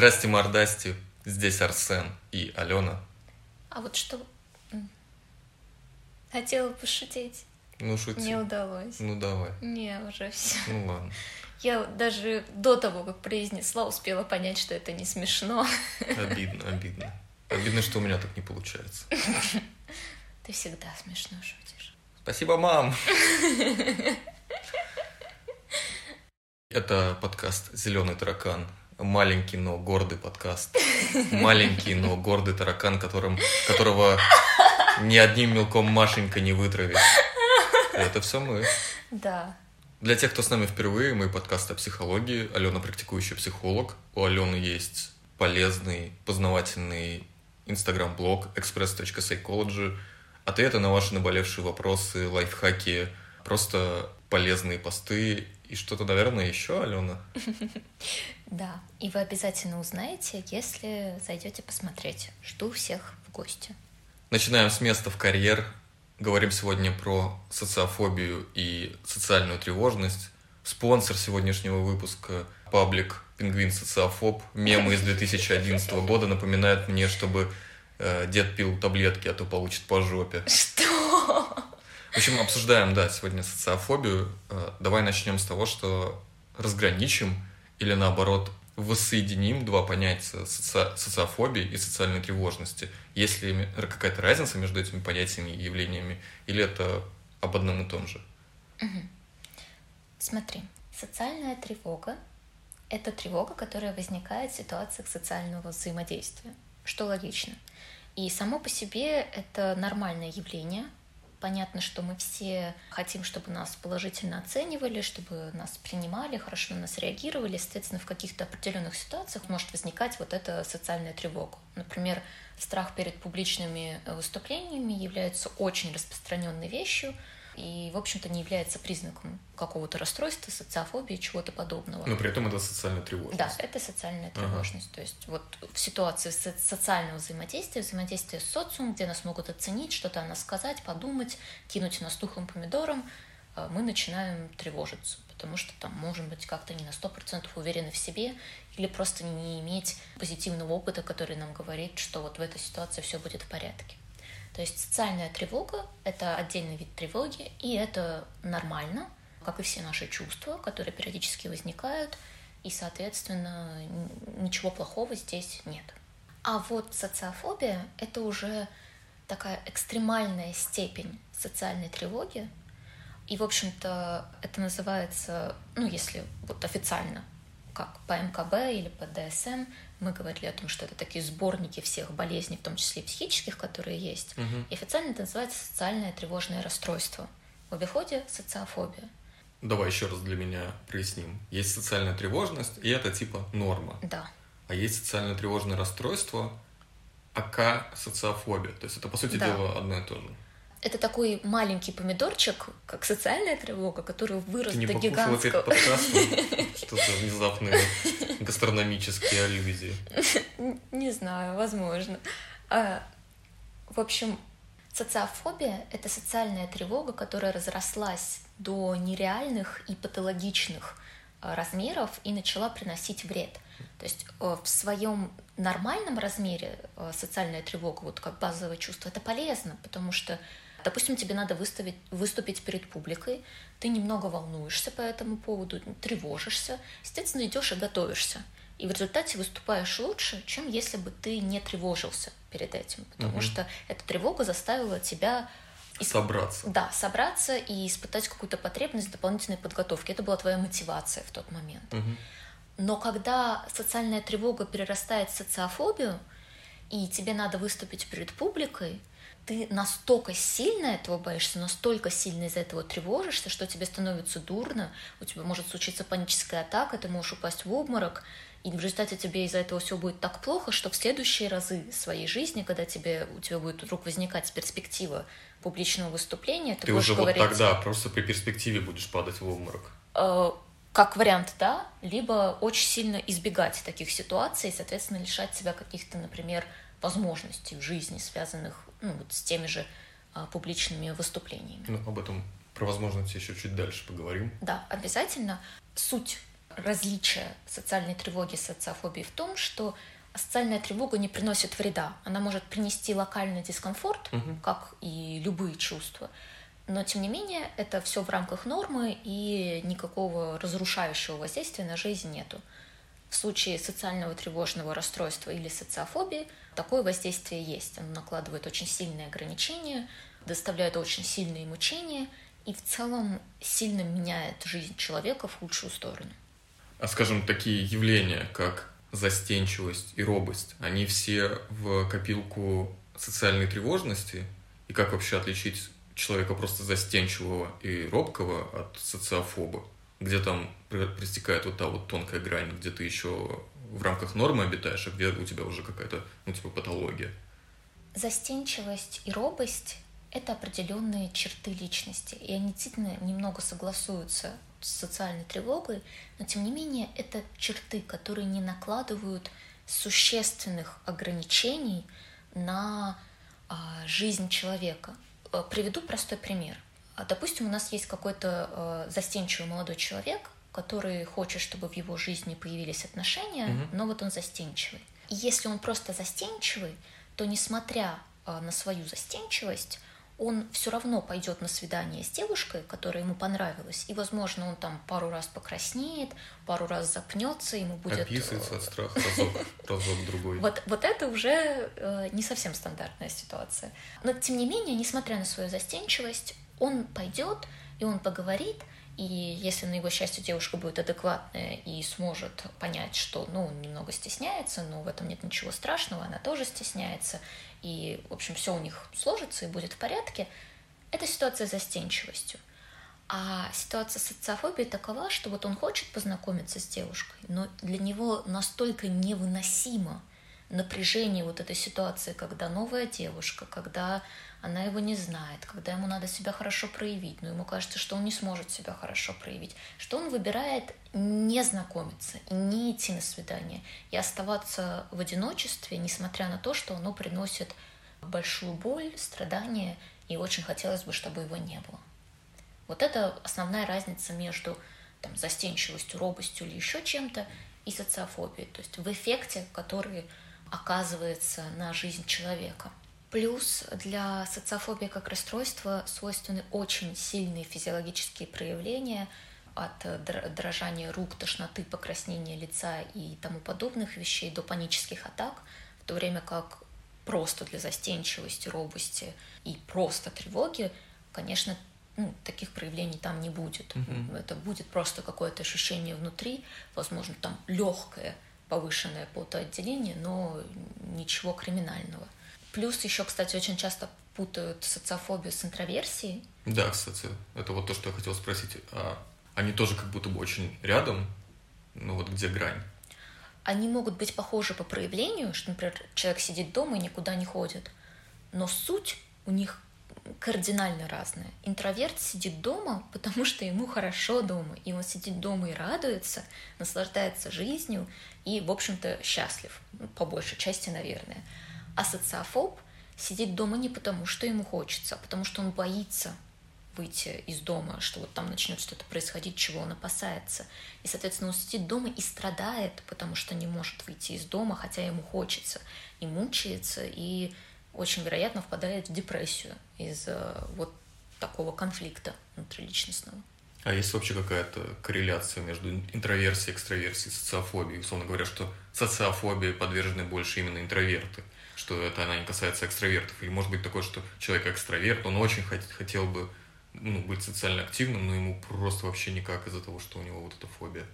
Здрасте, мордасти. Здесь Арсен и Алена. А вот что... Хотела пошутить. Ну, шути. Не удалось. Ну, давай. Не, уже все. Ну, ладно. Я даже до того, как произнесла, успела понять, что это не смешно. Обидно, обидно. Обидно, что у меня так не получается. Ты всегда смешно шутишь. Спасибо, мам. Это подкаст «Зеленый таракан». Маленький, но гордый подкаст. Маленький, но гордый таракан, которым, которого ни одним мелком Машенька не вытравит. Это все мы. Да. Для тех, кто с нами впервые, мы подкаст о психологии. Алена практикующий психолог. У Алены есть полезный, познавательный инстаграм-блог express.psychology. Ответы на ваши наболевшие вопросы, лайфхаки, просто полезные посты и что-то, наверное, еще, Алена. Да. И вы обязательно узнаете, если зайдете посмотреть. Жду всех в гости. Начинаем с места в карьер. Говорим сегодня про социофобию и социальную тревожность. Спонсор сегодняшнего выпуска – паблик «Пингвин социофоб». Мемы из 2011 года напоминают мне, чтобы э, дед пил таблетки, а то получит по жопе. Что? В общем, обсуждаем, да, сегодня социофобию. Э, Давай начнем с того, что разграничим или наоборот воссоединим два понятия соци- социофобии и социальной тревожности. Есть ли ме- какая-то разница между этими понятиями и явлениями, или это об одном и том же? Смотри, социальная тревога – это тревога, которая возникает в ситуациях социального взаимодействия, что логично. И само по себе это нормальное явление. Понятно, что мы все хотим, чтобы нас положительно оценивали, чтобы нас принимали, хорошо на нас реагировали. Соответственно, в каких-то определенных ситуациях может возникать вот эта социальная тревога. Например, страх перед публичными э, выступлениями является очень распространенной вещью и, в общем-то, не является признаком какого-то расстройства, социофобии, чего-то подобного. Но при этом это социальная тревожность. Да, это социальная тревожность. То есть вот в ситуации со- социального взаимодействия, взаимодействия с социумом, где нас могут оценить, что-то о нас сказать, подумать, кинуть нас тухлым помидором, э, мы начинаем тревожиться, потому что там можем быть как-то не на 100% уверены в себе или просто не иметь позитивного опыта, который нам говорит, что вот в этой ситуации все будет в порядке. То есть социальная тревога – это отдельный вид тревоги, и это нормально, как и все наши чувства, которые периодически возникают, и, соответственно, ничего плохого здесь нет. А вот социофобия – это уже такая экстремальная степень социальной тревоги, и, в общем-то, это называется, ну, если вот официально, как по МКБ или по ДСМ, мы говорили о том, что это такие сборники всех болезней, в том числе и психических, которые есть. Мгм. И официально это называется социальное тревожное расстройство. В обиходе социофобия. Давай еще раз для меня проясним. Есть социальная тревожность, и это типа норма. Да. А есть социальное тревожное расстройство, АК социофобия. То есть это, по сути Да. дела, одно и то же. Это такой маленький помидорчик, как социальная тревога, который вырос Ты до гигантского. подкастом? Что-то внезапные гастрономические аллюзии. Не знаю, возможно. А, В общем, социофобия — это социальная тревога, которая разрослась до нереальных и патологичных а, размеров и начала приносить вред. То есть э, в своем нормальном размере э, социальная тревога, вот как базовое чувство, это полезно, потому что, допустим, тебе надо выставить, выступить перед публикой, ты немного волнуешься по этому поводу, тревожишься, естественно, идешь и готовишься. И в результате выступаешь лучше, чем если бы ты не тревожился перед этим, потому Мгм. что эта тревога заставила тебя ис- Собраться. да, собраться и испытать какую-то потребность дополнительной подготовки. Это была твоя мотивация в тот момент. Мгм. Но когда социальная тревога перерастает в социофобию, и тебе надо выступить перед публикой, ты настолько сильно этого боишься, настолько сильно из-за этого тревожишься, что тебе становится дурно, у тебя может случиться паническая атака, ты можешь упасть в обморок, и в результате тебе из-за этого все будет так плохо, что в следующие разы своей жизни, когда тебе, у тебя будет вдруг возникать перспектива публичного выступления, ты, Ты будешь уже вот говорить... тогда просто при перспективе будешь падать в обморок. Э, как вариант, да, либо очень сильно избегать таких ситуаций, и, соответственно, лишать себя каких-то, например, возможностей в жизни, связанных ну, вот с теми же а, публичными выступлениями. Ну, об этом, про возможности еще чуть дальше поговорим. Да, обязательно. Суть различие социальной тревоги и социофобии в том, что социальная тревога не приносит вреда. Она может принести локальный дискомфорт, угу. как и любые чувства. Но, тем не менее, это все в рамках нормы, и никакого разрушающего воздействия на жизнь нету. В случае социального тревожного расстройства или социофобии такое воздействие есть. Оно накладывает очень сильные ограничения, доставляет очень сильные мучения и в целом сильно меняет жизнь человека в худшую сторону. А скажем, такие явления, как застенчивость и робость, они все в копилку социальной тревожности? И как вообще отличить человека просто застенчивого и робкого от социофоба? Где там пристекает вот та вот тонкая грань, где ты еще в рамках нормы обитаешь, а где у тебя уже какая-то, ну, типа, патология? Застенчивость и робость — это определенные черты личности, и они действительно немного согласуются с социальной тревогой, но тем не менее это черты, которые не накладывают существенных ограничений на а, жизнь человека. Э, приведу простой пример. Допустим, у нас есть какой-то э, застенчивый молодой человек, который хочет, чтобы в его жизни появились отношения, угу. но вот он застенчивый. И если он просто застенчивый, то несмотря э, на свою застенчивость, он все равно пойдет на свидание с девушкой, которая ему понравилась, и, возможно, он там пару раз покраснеет, пару раз запнется, ему будет... Описывается от страха разок, разок другой. Вот, вот это уже э, не совсем стандартная ситуация. Но, тем не менее, несмотря на свою застенчивость, он пойдет, и он поговорит, и если на его счастье девушка будет адекватная и сможет понять, что, ну, он немного стесняется, но в этом нет ничего страшного, она тоже стесняется, и, в общем, все у них сложится и будет в порядке, это ситуация с застенчивостью. А ситуация социофобии такова, что вот он хочет познакомиться с девушкой, но для него настолько невыносимо напряжение вот этой ситуации, когда новая девушка, когда она его не знает, когда ему надо себя хорошо проявить, но ему кажется, что он не сможет себя хорошо проявить, что он выбирает не знакомиться и не идти на свидание, и оставаться в одиночестве, несмотря на то, что оно приносит большую боль, страдания, и очень хотелось бы, чтобы его не было. Вот это основная разница между там, застенчивостью, робостью или еще чем-то и социофобией, то есть в эффекте, который оказывается на жизнь человека – Плюс для социофобии как расстройства свойственны очень сильные физиологические проявления от дрожания рук, тошноты, покраснения лица и тому подобных вещей до панических атак, в то время как просто для застенчивости, робости и просто тревоги, конечно, ну, таких проявлений там не будет. Mm-hmm. Это будет просто какое-то ощущение внутри, возможно, там легкое повышенное потоотделение, но ничего криминального. Плюс еще, кстати, очень часто путают социофобию с интроверсией. Да, кстати, это вот то, что я хотел спросить. А они тоже как будто бы очень рядом, ну вот где грань? Они могут быть похожи по проявлению, что, например, человек сидит дома и никуда не ходит, но суть у них кардинально разная. Интроверт сидит дома, потому что ему хорошо дома, и он сидит дома и радуется, наслаждается жизнью и, в общем-то, счастлив, ну, по большей части, наверное. А социофоб сидит дома не потому, что ему хочется, а потому что он боится выйти из дома, что вот там начнет что-то происходить, чего он опасается. И, соответственно, он сидит дома и страдает, потому что не может выйти из дома, хотя ему хочется, и мучается, и очень вероятно впадает в депрессию из-за вот такого конфликта внутриличностного. А есть вообще какая-то корреляция между интроверсией, экстраверсией, социофобией? Условно говоря, что социофобии подвержены больше именно интроверты что это она не касается экстравертов. Или может быть такое, что человек экстраверт, он очень хотел бы ну, быть социально активным, но ему просто вообще никак из-за того, что у него вот эта фобия.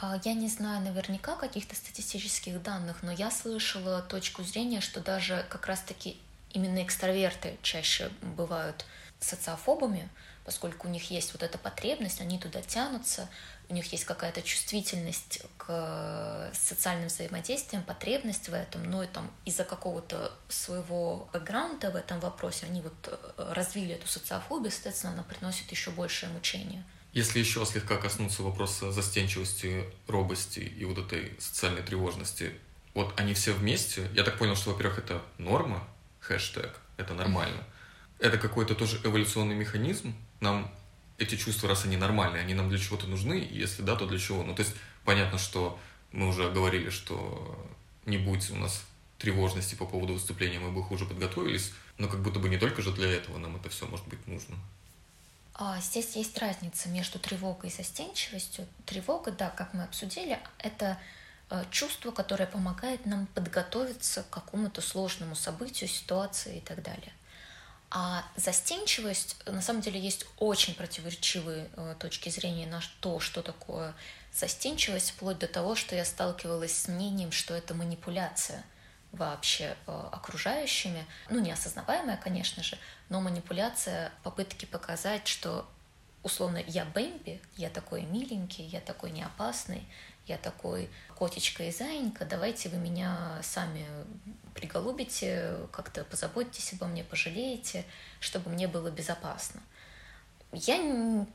А, я не знаю наверняка каких-то статистических данных, но я слышала точку зрения, что даже как раз-таки именно экстраверты чаще бывают социофобами, поскольку у них есть вот эта потребность, они туда тянутся, у них есть какая-то чувствительность к социальным взаимодействиям, потребность в этом, но и там из-за какого-то своего бэкграунда в этом вопросе они вот э, развили эту социофобию, соответственно, она приносит еще большее мучение. Если еще слегка коснуться вопроса застенчивости, робости и вот этой социальной тревожности, вот они все вместе, я так понял, что, во-первых, это норма, хэштег, это нормально. Это какой-то тоже эволюционный механизм. Нам эти чувства, раз они нормальные, они нам для чего-то нужны, если да, то для чего? Ну, то есть понятно, что мы уже говорили, что не будет у нас тревожности по поводу выступления, мы бы хуже подготовились, но как будто бы не только же для этого нам это все может быть нужно. А здесь есть разница между тревогой и застенчивостью. Тревога, да, как мы обсудили, это э, чувство, которое помогает нам подготовиться к какому-то сложному событию, ситуации и так далее. А застенчивость, на самом деле, есть очень противоречивые э, точки зрения на то, что такое застенчивость, вплоть до того, что я сталкивалась с мнением, что это манипуляция вообще э, окружающими, ну, неосознаваемая, конечно же, но манипуляция попытки показать, что условно я Бэмби, я такой миленький, я такой неопасный, я такой котечка и заинька, давайте вы меня сами приголубите, как-то позаботьтесь обо мне, пожалеете, чтобы мне было безопасно. Я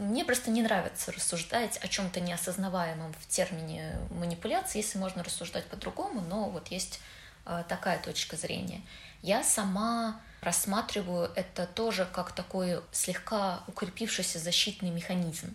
мне просто не нравится рассуждать о чем-то неосознаваемом в термине манипуляции, если можно рассуждать по-другому, но вот есть э, такая точка зрения. Я сама рассматриваю это тоже как такой слегка укрепившийся защитный механизм,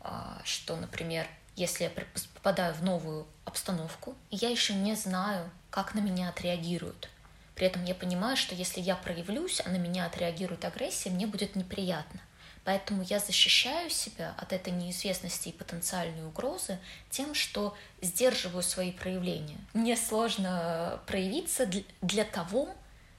а, что, например, если я попадаю в новую обстановку, я еще не знаю, как на меня отреагируют. При этом я понимаю, что если я проявлюсь, а на меня отреагирует агрессия, мне будет неприятно. Поэтому я защищаю себя от этой неизвестности и потенциальной угрозы тем, что сдерживаю свои проявления. Мне сложно проявиться для того,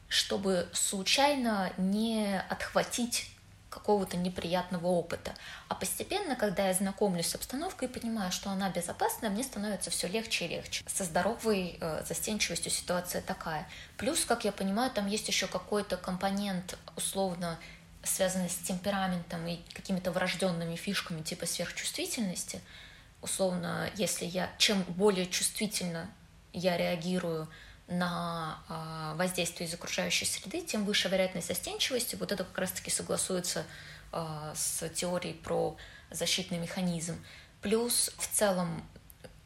чтобы случайно не отхватить какого-то неприятного опыта. А постепенно, когда я знакомлюсь с обстановкой и понимаю, что она безопасная, мне становится все легче и легче. Со здоровой э, застенчивостью ситуация такая. Плюс, как я понимаю, там есть еще какой-то компонент условно связанный с темпераментом и какими-то врожденными фишками типа сверхчувствительности. Условно, если я чем более чувствительно я реагирую на а, воздействие из окружающей среды, тем выше вероятность застенчивости. Вот это как раз-таки согласуется а, с теорией про защитный механизм. Плюс в целом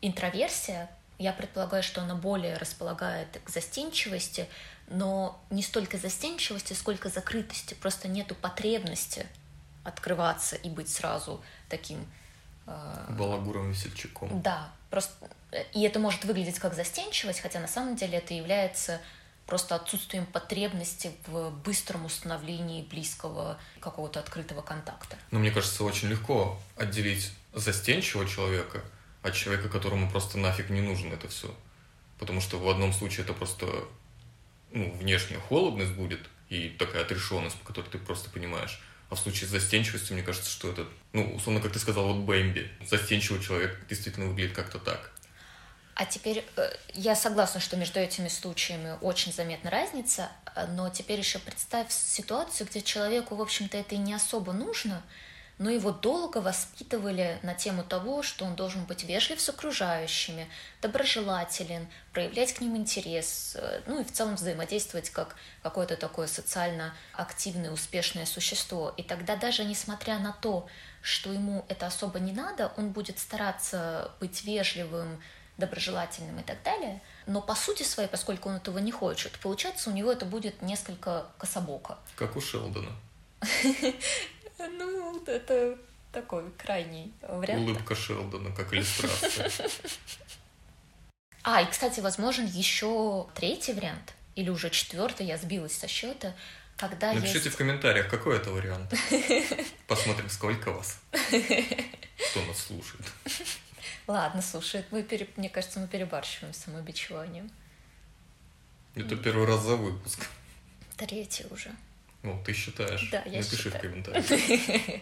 интроверсия, я предполагаю, что она более располагает к застенчивости, но не столько застенчивости, сколько закрытости. Просто нету потребности открываться и быть сразу таким... Э... Балагуром весельчаком. Да, просто и это может выглядеть как застенчивость, хотя на самом деле это является просто отсутствием потребности в быстром установлении близкого какого-то открытого контакта. Но мне кажется, очень легко отделить застенчивого человека от человека, которому просто нафиг не нужно это все. Потому что в одном случае это просто ну, внешняя холодность будет и такая отрешенность, по которой ты просто понимаешь. А в случае с застенчивостью, мне кажется, что это, ну, условно, как ты сказал, вот Бэмби. Застенчивый человек действительно выглядит как-то так. А теперь э, я согласна, что между этими случаями очень заметна разница, э, но теперь еще представь ситуацию, где человеку, в общем-то, это и не особо нужно, но его долго воспитывали на тему того, что он должен быть вежлив с окружающими, доброжелателен, проявлять к ним интерес, э, ну и в целом взаимодействовать как какое-то такое социально активное, успешное существо. И тогда даже несмотря на то, что ему это особо не надо, он будет стараться быть вежливым, доброжелательным и так далее. Но по сути своей, поскольку он этого не хочет, получается, у него это будет несколько кособоко. Как у Шелдона. Ну, это такой крайний вариант. Улыбка Шелдона, как иллюстрация. А, и, кстати, возможен еще третий вариант, или уже четвертый, я сбилась со счета, когда Напишите есть... в комментариях, какой это вариант. Посмотрим, сколько вас. Кто нас слушает. Ладно, слушай, мы пере... мне кажется, мы перебарщиваем с самобичеванием. Это первый раз за выпуск. Третий уже. Ну, ты считаешь. Да, я Напиши считаю. в комментариях.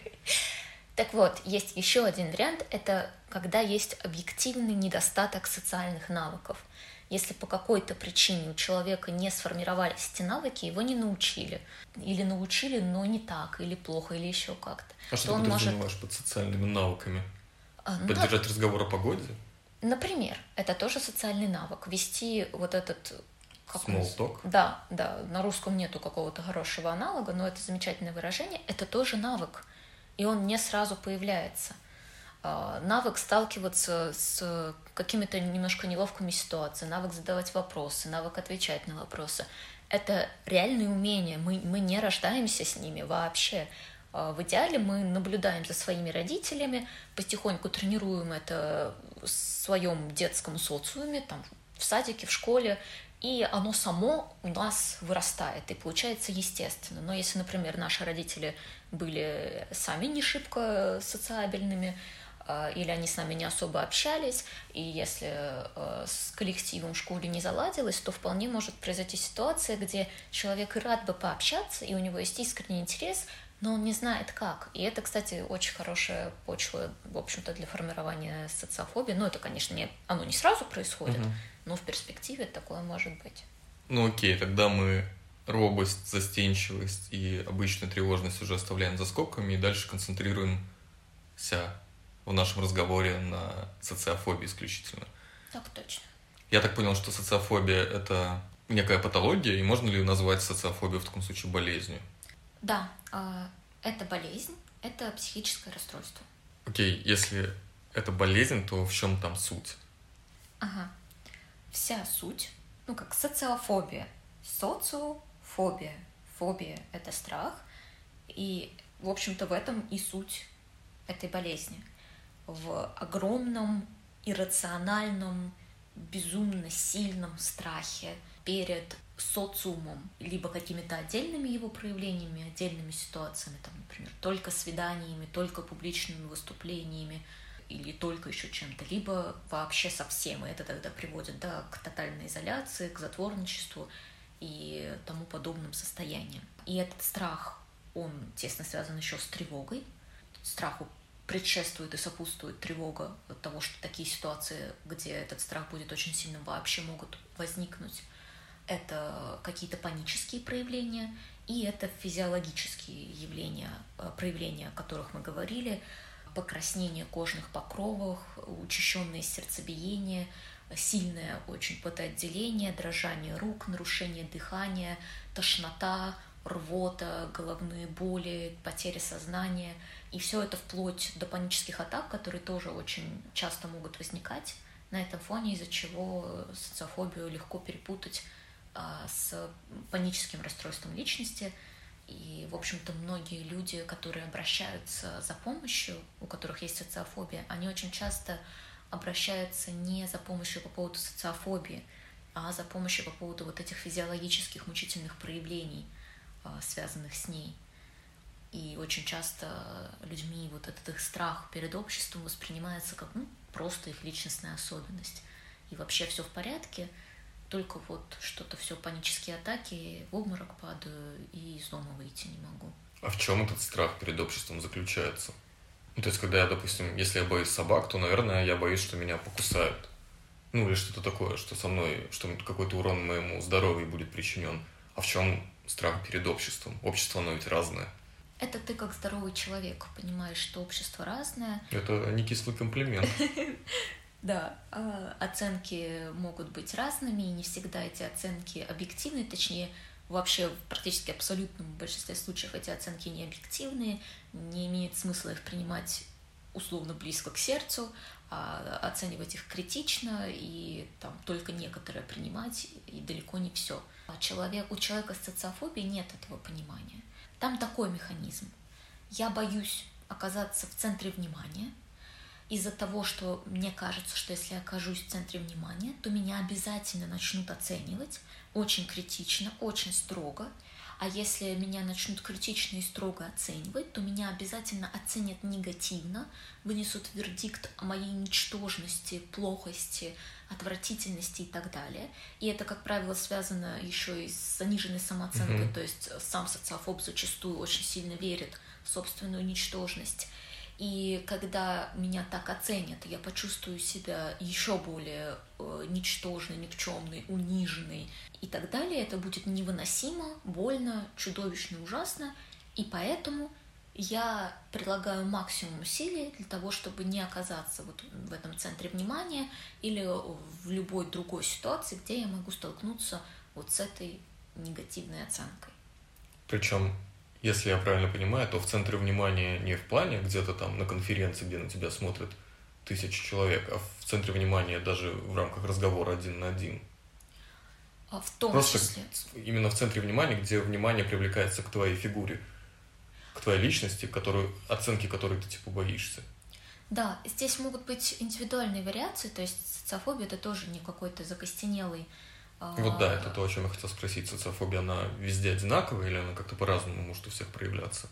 Так вот, есть еще один вариант, это когда есть объективный недостаток социальных навыков. Если по какой-то причине у человека не сформировались эти навыки, его не научили. Или научили, но не так, или плохо, или еще как-то. А что ты подразумеваешь может... под социальными навыками? А, ну, Поддержать да. разговор о погоде? Например, это тоже социальный навык. Вести вот этот как Small? Да, да. На русском нету какого-то хорошего аналога, но это замечательное выражение. Это тоже навык. И он не сразу появляется. А, навык сталкиваться с какими-то немножко неловкими ситуациями, навык задавать вопросы, навык отвечать на вопросы. Это реальные умения. Мы, мы не рождаемся с ними вообще. В идеале мы наблюдаем за своими родителями, потихоньку тренируем это в своем детском социуме, там, в садике, в школе, и оно само у нас вырастает и получается естественно. Но если, например, наши родители были сами не шибко социабельными, а, или они с нами не особо общались, и если а, с коллективом в школе не заладилось, то вполне может произойти ситуация, где человек рад бы пообщаться, и у него есть искренний интерес, но он не знает как. И это, кстати, очень хорошая почва, в общем-то, для формирования социофобии. Но это, конечно, не, оно не сразу происходит, угу. Но в перспективе такое может быть. Ну окей, тогда мы робость, застенчивость и обычную тревожность уже оставляем за скобками и дальше концентрируемся в нашем разговоре на социофобии исключительно. Так точно. Я так понял, что социофобия – это некая патология, и можно ли назвать социофобию в таком случае болезнью? Да, а, это болезнь, это психическое расстройство. Окей, если это болезнь, то в чем там суть? Ага. Вся суть, ну как социофобия, социофобия. Фобия — это страх, и, в общем-то, в этом и суть этой болезни. В огромном, иррациональном, безумно сильном страхе перед социумом, либо какими-то отдельными его проявлениями, отдельными ситуациями, там, например, только свиданиями, только публичными выступлениями или только еще чем-то, либо вообще совсем, и это тогда приводит да, к тотальной изоляции, к затворничеству и тому подобным состояниям. И этот страх, он тесно связан еще с тревогой. Страху предшествует и сопутствует тревога от того, что такие ситуации, где этот страх будет очень сильным, вообще могут возникнуть это какие-то панические проявления, и это физиологические явления, э, проявления, о которых мы говорили, покраснение кожных покровов, учащенное сердцебиение, сильное очень потоотделение, дрожание рук, нарушение дыхания, тошнота, рвота, головные боли, потеря сознания. И все это вплоть до панических атак, которые тоже очень часто могут возникать на этом фоне, из-за чего социофобию легко перепутать а, с паническим расстройством личности. И, в общем-то, многие люди, которые обращаются за помощью, у которых есть социофобия, они очень часто обращаются не за помощью по поводу социофобии, а за помощью по поводу вот этих физиологических мучительных проявлений, а, связанных с ней. И очень часто людьми вот этот их страх перед обществом воспринимается как ну, просто их личностная особенность. И вообще все в порядке – только вот что-то все панические атаки, в обморок падаю и из дома выйти не могу. А в чем этот страх перед обществом заключается? Ну, то есть, когда я, допустим, если я боюсь собак, то, наверное, я боюсь, что меня покусают. Ну, или что-то такое, что со мной, что какой-то урон моему здоровью будет причинен. А в чем страх перед обществом? Общество, оно ведь разное. Это ты как здоровый человек понимаешь, что общество разное. Это не кислый комплимент. Да, а, оценки могут быть разными, и не всегда эти оценки объективны, точнее, вообще в практически абсолютном большинстве случаев эти оценки не объективные, не имеет смысла их принимать условно близко к сердцу, а оценивать их критично и там только некоторые принимать, и далеко не все. А человек, у человека с социофобией нет этого понимания. Там такой механизм. Я боюсь оказаться в центре внимания, из-за того, что мне кажется, что если я окажусь в центре внимания, то меня обязательно начнут оценивать очень критично, очень строго. А если меня начнут критично и строго оценивать, то меня обязательно оценят негативно, вынесут вердикт о моей ничтожности, плохости, отвратительности и так далее. И это, как правило, связано еще и с заниженной самооценкой, mm-hmm. то есть сам социофоб зачастую очень сильно верит в собственную ничтожность и когда меня так оценят, я почувствую себя еще более э, ничтожной, никчемной, униженной и так далее. Это будет невыносимо, больно, чудовищно, ужасно. И поэтому я прилагаю максимум усилий для того, чтобы не оказаться вот в этом центре внимания или в любой другой ситуации, где я могу столкнуться вот с этой негативной оценкой. Причем если я правильно понимаю, то в центре внимания не в плане где-то там на конференции, где на тебя смотрят тысячи человек, а в центре внимания даже в рамках разговора один на один. А в том Просто числе. именно в центре внимания, где внимание привлекается к твоей фигуре. к твоей личности, которую, оценки которой ты типа боишься. Да, здесь могут быть индивидуальные вариации, то есть социофобия это тоже не какой-то закостенелый вот да, это то, о чем я хотел спросить. Социофобия, она везде одинаковая или она как-то по-разному может у всех проявляться?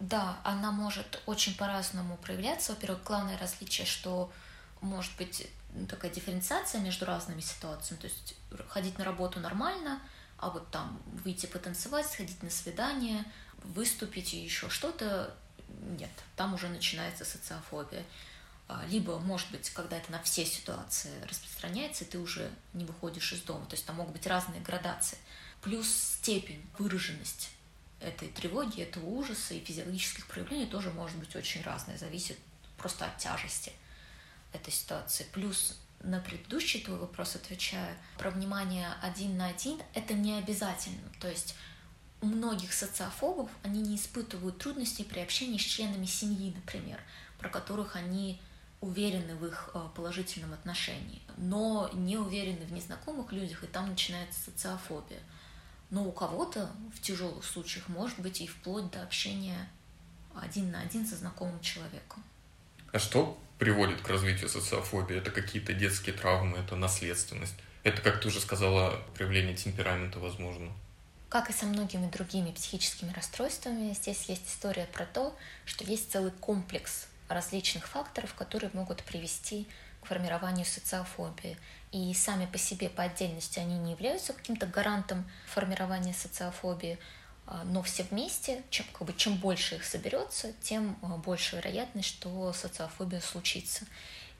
Да, она может очень по-разному проявляться. Во-первых, главное различие, что может быть такая дифференциация между разными ситуациями. То есть ходить на работу нормально, а вот там выйти потанцевать, сходить на свидание, выступить и еще что-то, нет, там уже начинается социофобия. А, либо, может быть, когда это на все ситуации распространяется, ты уже не выходишь из дома. То есть там могут быть разные градации. Плюс степень, выраженность этой тревоги, этого ужаса и физиологических проявлений тоже может быть очень разная, зависит просто от тяжести этой ситуации. Плюс на предыдущий твой вопрос отвечаю, про внимание один на один это не обязательно. То есть у многих социофобов они не испытывают трудностей при общении с членами семьи, например, про которых они уверены в их э, положительном отношении, но не уверены в незнакомых людях, и там начинается социофобия. Но у кого-то в тяжелых случаях может быть и вплоть до общения один на один со знакомым человеком. А что приводит к развитию социофобии? Это какие-то детские травмы, это наследственность? Это, как ты уже сказала, проявление темперамента, возможно? Как и со многими другими психическими расстройствами, здесь есть история про то, что есть целый комплекс различных факторов, которые могут привести к формированию социофобии. И сами по себе, по отдельности, они не являются каким-то гарантом формирования социофобии, а, но все вместе, чем, как бы, чем больше их соберется, тем а, больше вероятность, что социофобия случится.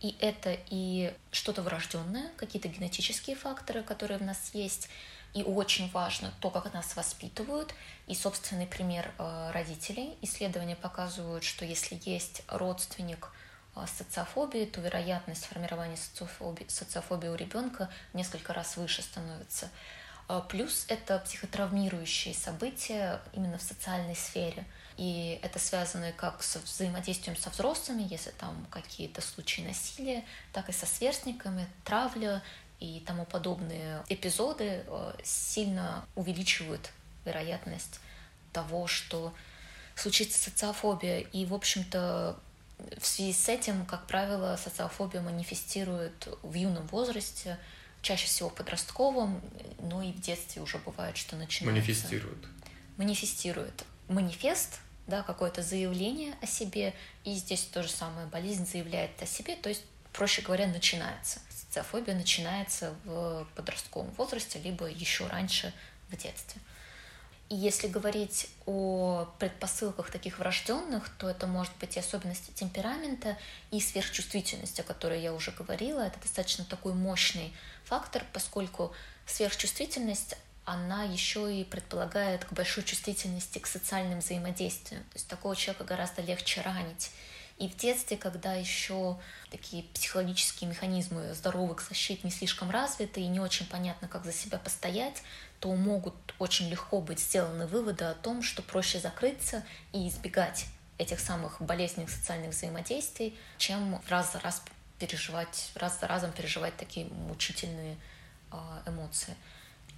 И это и что-то врожденное, какие-то генетические факторы, которые в нас есть, и очень важно то, как нас воспитывают, и собственный пример э, родителей. Исследования показывают, что если есть родственник э, с социофобией, то вероятность формирования социофобии, социофобии у ребенка несколько раз выше становится. Э, плюс это психотравмирующие события именно в социальной сфере. И это связано как с взаимодействием со взрослыми, если там какие-то случаи насилия, так и со сверстниками, травля и тому подобные эпизоды э, сильно увеличивают вероятность того, что случится социофобия. И, в общем-то, в связи с этим, как правило, социофобия манифестирует в юном возрасте, чаще всего в подростковом, но и в детстве уже бывает, что начинается. Манифестирует. Манифестирует. Манифест, да, какое-то заявление о себе, и здесь то же самое, болезнь заявляет о себе, то есть, проще говоря, начинается социофобия начинается в подростковом возрасте, либо еще раньше в детстве. И если говорить о предпосылках таких врожденных, то это может быть и особенности темперамента, и сверхчувствительность, о которой я уже говорила. Это достаточно такой мощный фактор, поскольку сверхчувствительность она еще и предполагает к большой чувствительности к социальным взаимодействиям. То есть такого человека гораздо легче ранить. И в детстве, когда еще такие психологические механизмы здоровых защит не слишком развиты и не очень понятно, как за себя постоять, то могут очень легко быть сделаны выводы о том, что проще закрыться и избегать этих самых болезненных социальных взаимодействий, чем раз за раз переживать, раз за разом переживать такие мучительные а, эмоции.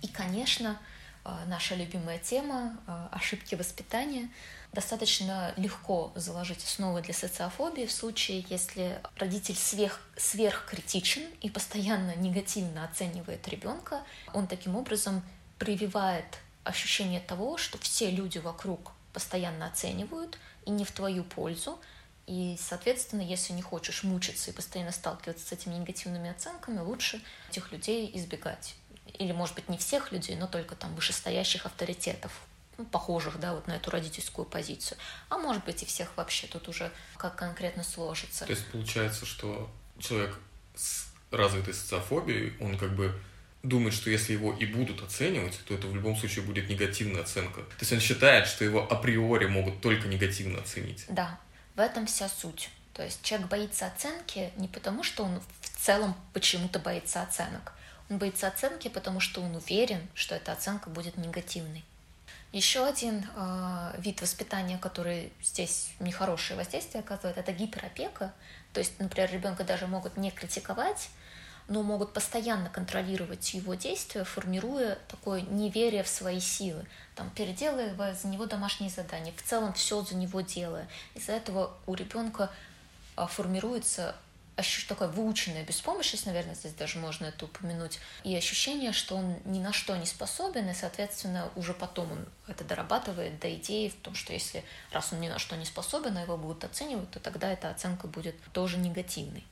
И, конечно, а, наша любимая тема а, ошибки воспитания — достаточно легко заложить основы для социофобии в случае, если родитель сверх, сверхкритичен и постоянно негативно оценивает ребенка. Он таким образом прививает ощущение того, что все люди вокруг постоянно оценивают и не в твою пользу. И, соответственно, если не хочешь мучиться и постоянно сталкиваться с этими негативными оценками, лучше этих людей избегать. Или, может быть, не всех людей, но только там вышестоящих авторитетов, ну, похожих, да, вот на эту родительскую позицию. А может быть и всех вообще, тут уже как конкретно сложится. То есть получается, что человек с развитой социофобией, он как бы думает, что если его и будут оценивать, то это в любом случае будет негативная оценка. То есть он считает, что его априори могут только негативно оценить. Да, в этом вся суть. То есть человек боится оценки не потому, что он в целом почему-то боится оценок. Он боится оценки, потому что он уверен, что эта оценка будет негативной. Еще один э, вид воспитания, который здесь нехорошее воздействие оказывает, это гиперопека. То есть, например, ребенка даже могут не критиковать, но могут постоянно контролировать его действия, формируя такое неверие в свои силы, там, переделывая за него домашние задания, в целом все за него делая. Из-за этого у ребенка а, формируется ощущение такая выученная беспомощность, наверное, здесь даже можно это упомянуть, и ощущение, что он ни на что не способен, и, соответственно, уже потом он это дорабатывает до идеи в том, что если раз он ни на что не способен, а его будут оценивать, то тогда эта оценка будет тоже негативной.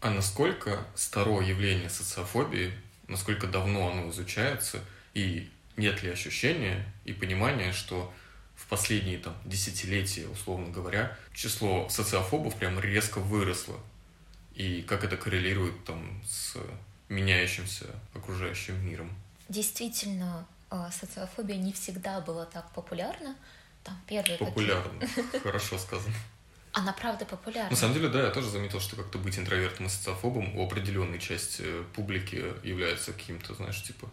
А насколько старое явление социофобии, насколько давно оно изучается, и нет ли ощущения и понимания, что в последние там, десятилетия, условно говоря, число социофобов прям резко выросло и как это коррелирует там с меняющимся окружающим миром. Действительно, а, социофобия не всегда была так популярна. Там первые Популярна, хорошо сказано. Она правда популярна. На самом деле, да, я тоже заметил, что как-то быть интровертом и социофобом у определенной части публики является каким-то, знаешь, типа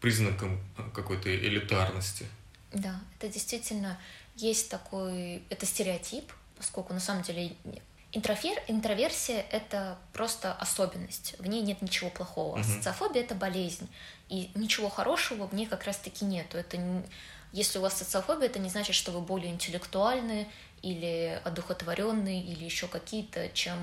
признаком какой-то элитарности. Да, это действительно есть такой, это стереотип, поскольку на самом деле Интрофер, интроверсия — это просто особенность, в ней нет ничего плохого. Угу. Социофобия — это болезнь, и ничего хорошего в ней как раз-таки нету. Это не... Если у вас социофобия, это не значит, что вы более интеллектуальны или одухотворенные, или еще какие-то, чем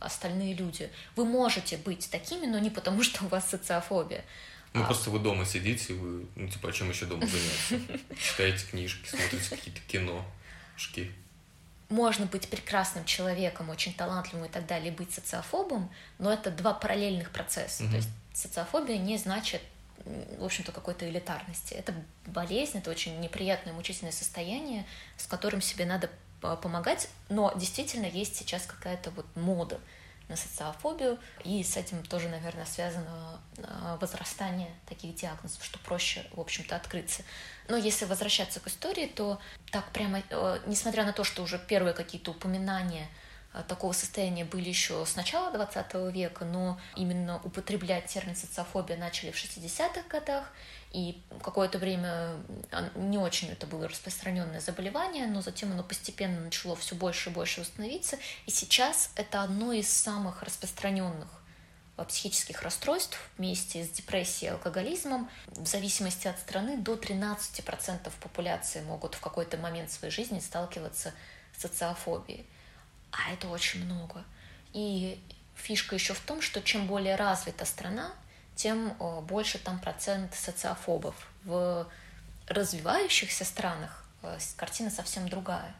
остальные люди. Вы можете быть такими, но не потому, что у вас социофобия. Ну, а... просто вы дома сидите, вы, ну, типа, о чем еще дома заняться? Читаете книжки, смотрите какие-то кино, шки можно быть прекрасным человеком, очень талантливым и так далее, и быть социофобом, но это два параллельных процесса. Mm-hmm. То есть социофобия не значит, в общем-то, какой-то элитарности. Это болезнь, это очень неприятное, мучительное состояние, с которым себе надо помогать, но действительно есть сейчас какая-то вот мода на социофобию, и с этим тоже, наверное, связано а, возрастание таких диагнозов, что проще, в общем-то, открыться. Но если возвращаться к истории, то так прямо, э, несмотря на то, что уже первые какие-то упоминания э, такого состояния были еще с начала 20 века, но именно употреблять термин социофобия начали в 60-х годах, и какое-то время не очень это было распространенное заболевание, но затем оно постепенно начало все больше и больше установиться, и сейчас это одно из самых распространенных э, психических расстройств вместе с депрессией и алкоголизмом. В зависимости от страны до 13% популяции могут в какой-то момент своей жизни сталкиваться с социофобией. А это очень много. И фишка еще в том, что чем более развита страна, тем э, больше там процент социофобов. В развивающихся странах э, картина совсем другая.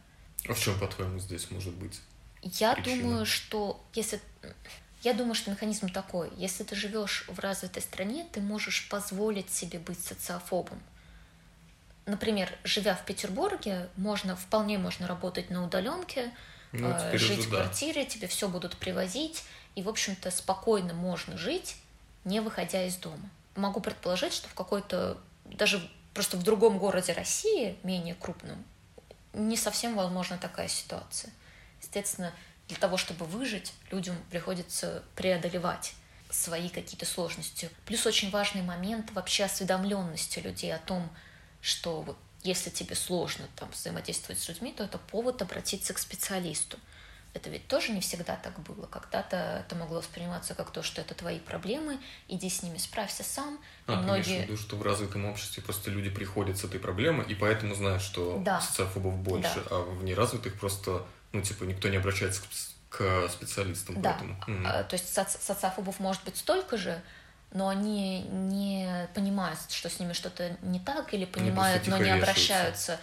А в чем, по-твоему, здесь может быть? Я причина? думаю, что если я думаю, что механизм такой. Если ты живешь в развитой стране, ты можешь позволить себе быть социофобом. Например, живя в Петербурге, можно вполне можно работать на удаленке, ну, э, жить в квартире, да. тебе все будут привозить, и, в общем-то, спокойно можно жить, не выходя из дома. Могу предположить, что в какой-то, даже просто в другом городе России, менее крупном, не совсем возможна такая ситуация. Естественно, для того, чтобы выжить, людям приходится преодолевать свои какие-то сложности. Плюс очень важный момент вообще осведомленности людей о том, что вот если тебе сложно там взаимодействовать с людьми, то это повод обратиться к специалисту. Это ведь тоже не всегда так было. Когда-то это могло восприниматься как то, что это твои проблемы, иди с ними, справься сам. А, и многие... виду, что в развитом обществе просто люди приходят с этой проблемой, и поэтому знают, что да. социофобов больше, да. а в неразвитых просто, ну, типа, никто не обращается к, к специалистам. Да. Поэтому. Mm. То есть соци социофобов может быть столько же, но они не понимают, что с ними что-то не так, или понимают, но не обращаются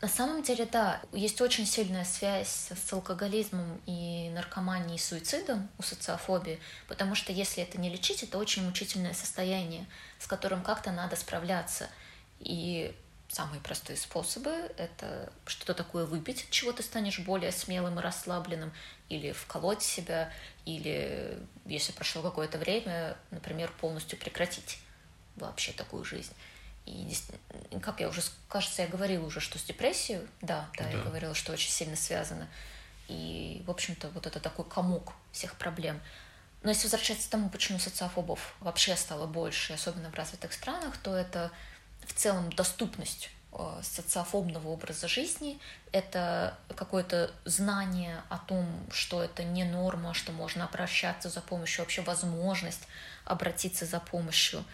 на самом деле, да, есть очень сильная связь с алкоголизмом и наркоманией и суицидом у социофобии, потому что если это не лечить, это очень мучительное состояние, с которым как-то надо справляться. И самые простые способы — это что-то такое выпить, от чего ты станешь более смелым и расслабленным, или вколоть себя, или, если прошло какое-то время, например, полностью прекратить вообще такую жизнь. И, как я уже, кажется, я говорила уже, что с депрессией, да, да, да, я говорила, что очень сильно связано. И, в общем-то, вот это такой комок всех проблем. Но если возвращаться к тому, почему социофобов вообще стало больше, особенно в развитых странах, то это в целом доступность э, социофобного образа жизни, это какое-то знание о том, что это не норма, что можно обращаться за помощью, вообще возможность обратиться за помощью.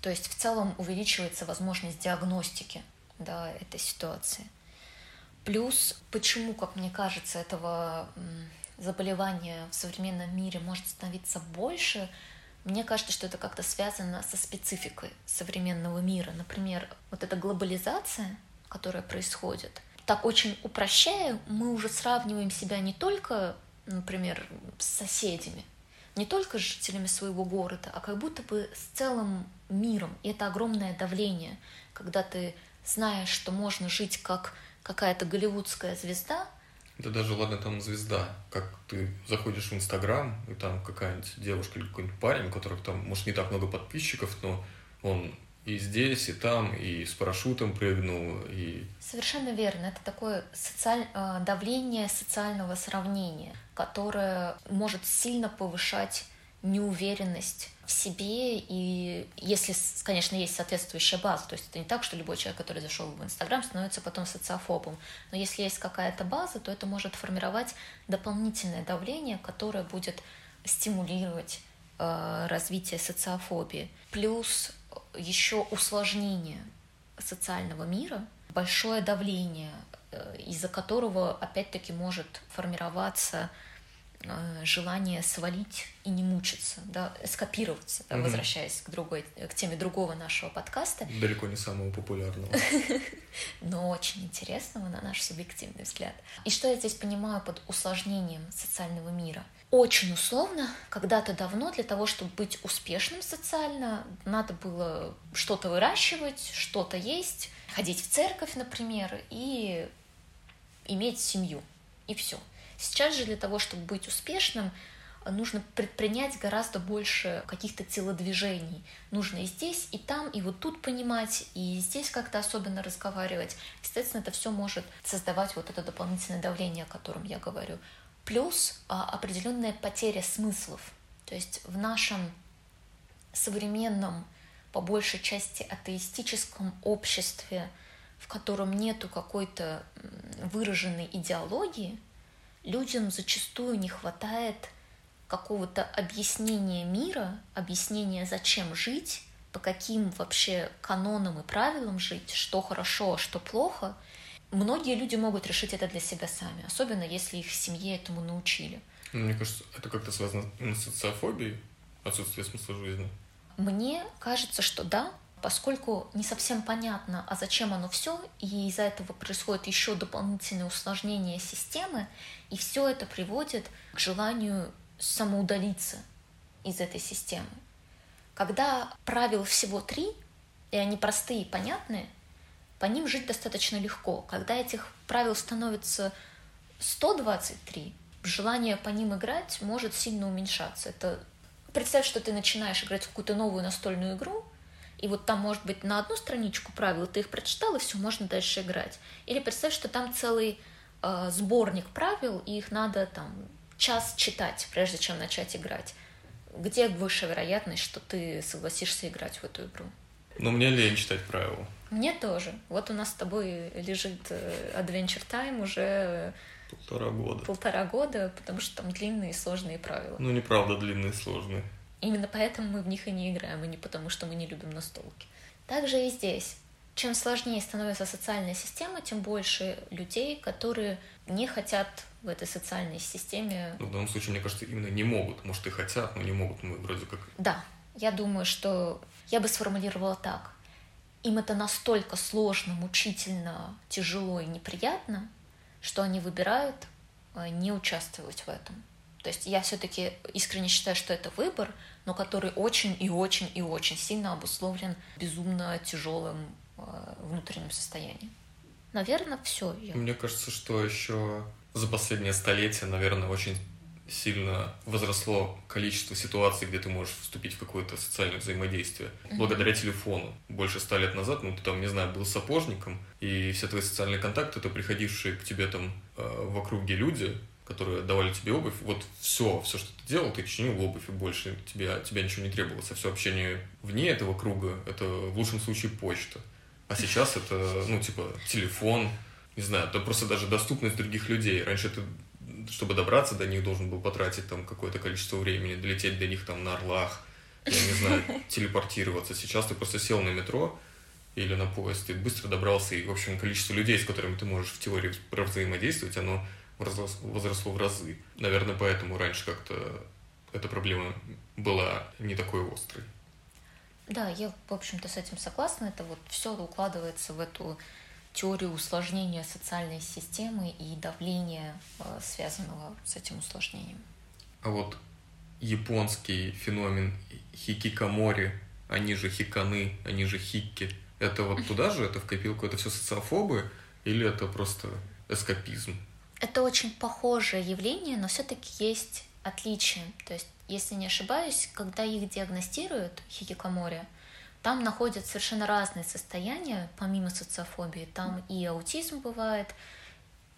То есть в целом увеличивается возможность диагностики да, этой ситуации. Плюс, почему, как мне кажется, этого заболевания в современном мире может становиться больше, мне кажется, что это как-то связано со спецификой современного мира. Например, вот эта глобализация, которая происходит, так очень упрощая, мы уже сравниваем себя не только, например, с соседями, не только с жителями своего города, а как будто бы с целым миром. И это огромное давление, когда ты знаешь, что можно жить как какая-то голливудская звезда, да даже, ладно, там звезда, как ты заходишь в Инстаграм, и там какая-нибудь девушка или какой-нибудь парень, у которых там, может, не так много подписчиков, но он и здесь, и там, и с парашютом прыгнул, и... Совершенно верно. Это такое социаль... Э, давление социального сравнения, которое может сильно повышать неуверенность в себе, и если, конечно, есть соответствующая база, то есть это не так, что любой человек, который зашел в Инстаграм, становится потом социофобом, но если есть какая-то база, то это может формировать дополнительное давление, которое будет стимулировать э, развитие социофобии. Плюс еще усложнение социального мира, большое давление, из-за которого опять-таки может формироваться Э, желание свалить и не мучиться, да, скопироваться, да, угу. возвращаясь к другой, к теме другого нашего подкаста. Далеко не самого популярного. Но очень интересного, на наш субъективный взгляд. И что я здесь понимаю под усложнением социального мира? Очень условно, когда-то давно для того, чтобы быть успешным социально, надо было что-то выращивать, что-то есть, ходить в церковь, например, и иметь семью. И все. Сейчас же для того, чтобы быть успешным, нужно предпринять гораздо больше каких-то телодвижений. Нужно и здесь, и там, и вот тут понимать, и здесь как-то особенно разговаривать. Естественно, это все может создавать вот это дополнительное давление, о котором я говорю. Плюс а, определенная потеря смыслов. То есть в нашем современном, по большей части атеистическом обществе, в котором нету какой-то выраженной идеологии, людям зачастую не хватает какого-то объяснения мира, объяснения, зачем жить, по каким вообще канонам и правилам жить, что хорошо, а что плохо. Многие люди могут решить это для себя сами, особенно если их в семье этому научили. Ну, мне кажется, это как-то связано с социофобией, отсутствие смысла жизни. Мне кажется, что да, поскольку не совсем понятно, а зачем оно все, и из-за этого происходит еще дополнительное усложнение системы, и все это приводит к желанию самоудалиться из этой системы. Когда правил всего три, и они простые и понятные, по ним жить достаточно легко. Когда этих правил становится 123, желание по ним играть может сильно уменьшаться. Это представь, что ты начинаешь играть в какую-то новую настольную игру, и вот там, может быть, на одну страничку правил ты их прочитал, и все, можно дальше играть. Или представь, что там целый э, сборник правил, и их надо там час читать, прежде чем начать играть. Где высшая вероятность, что ты согласишься играть в эту игру? Ну, мне лень читать правила. Мне тоже. Вот у нас с тобой лежит э, Adventure Time уже полтора года. Полтора года, потому что там длинные и сложные правила. Ну, неправда, длинные и сложные. Именно поэтому мы в них и не играем, а не потому, что мы не любим настолки. Также и здесь. Чем сложнее становится социальная система, тем больше людей, которые не хотят в этой социальной системе. Ну, в данном случае, мне кажется, именно не могут. Может, и хотят, но не могут, мы вроде как... Да, я думаю, что я бы сформулировала так. Им это настолько сложно, мучительно, тяжело и неприятно, что они выбирают э, не участвовать в этом. То есть я все-таки искренне считаю, что это выбор, но который очень и очень и очень сильно обусловлен безумно тяжелым э, внутренним состоянием. Наверное, все. Я... Мне кажется, что еще за последнее столетие, наверное, очень сильно возросло количество ситуаций, где ты можешь вступить в какое-то социальное взаимодействие mm-hmm. благодаря телефону. Больше ста лет назад, ну, ты там, не знаю, был сапожником, и все твои социальные контакты, это приходившие к тебе там э, в округе люди, которые давали тебе обувь, вот все, все, что ты делал, ты чинил обувь, и больше тебе, тебя ничего не требовалось. А все общение вне этого круга, это в лучшем случае почта. А сейчас это, ну, типа, телефон, не знаю, это просто даже доступность других людей. Раньше ты, чтобы добраться до них, должен был потратить там какое-то количество времени, долететь до них там на орлах, я не знаю, телепортироваться. Сейчас ты просто сел на метро или на поезд, и быстро добрался, и, в общем, количество людей, с которыми ты можешь в теории взаимодействовать, оно возросло в разы. Наверное, поэтому раньше как-то эта проблема была не такой острой. Да, я, в общем-то, с этим согласна. Это вот все укладывается в эту теорию усложнения социальной системы и давления, э, связанного с этим усложнением. А вот японский феномен хикикамори, они же хиканы, они же хикки, это вот туда же, это в копилку, это все социофобы или это просто эскапизм? Это очень похожее явление, но все-таки есть отличие. То есть, если не ошибаюсь, когда их диагностируют, хикикамори, там находят совершенно разные состояния, помимо социофобии. Там и аутизм бывает,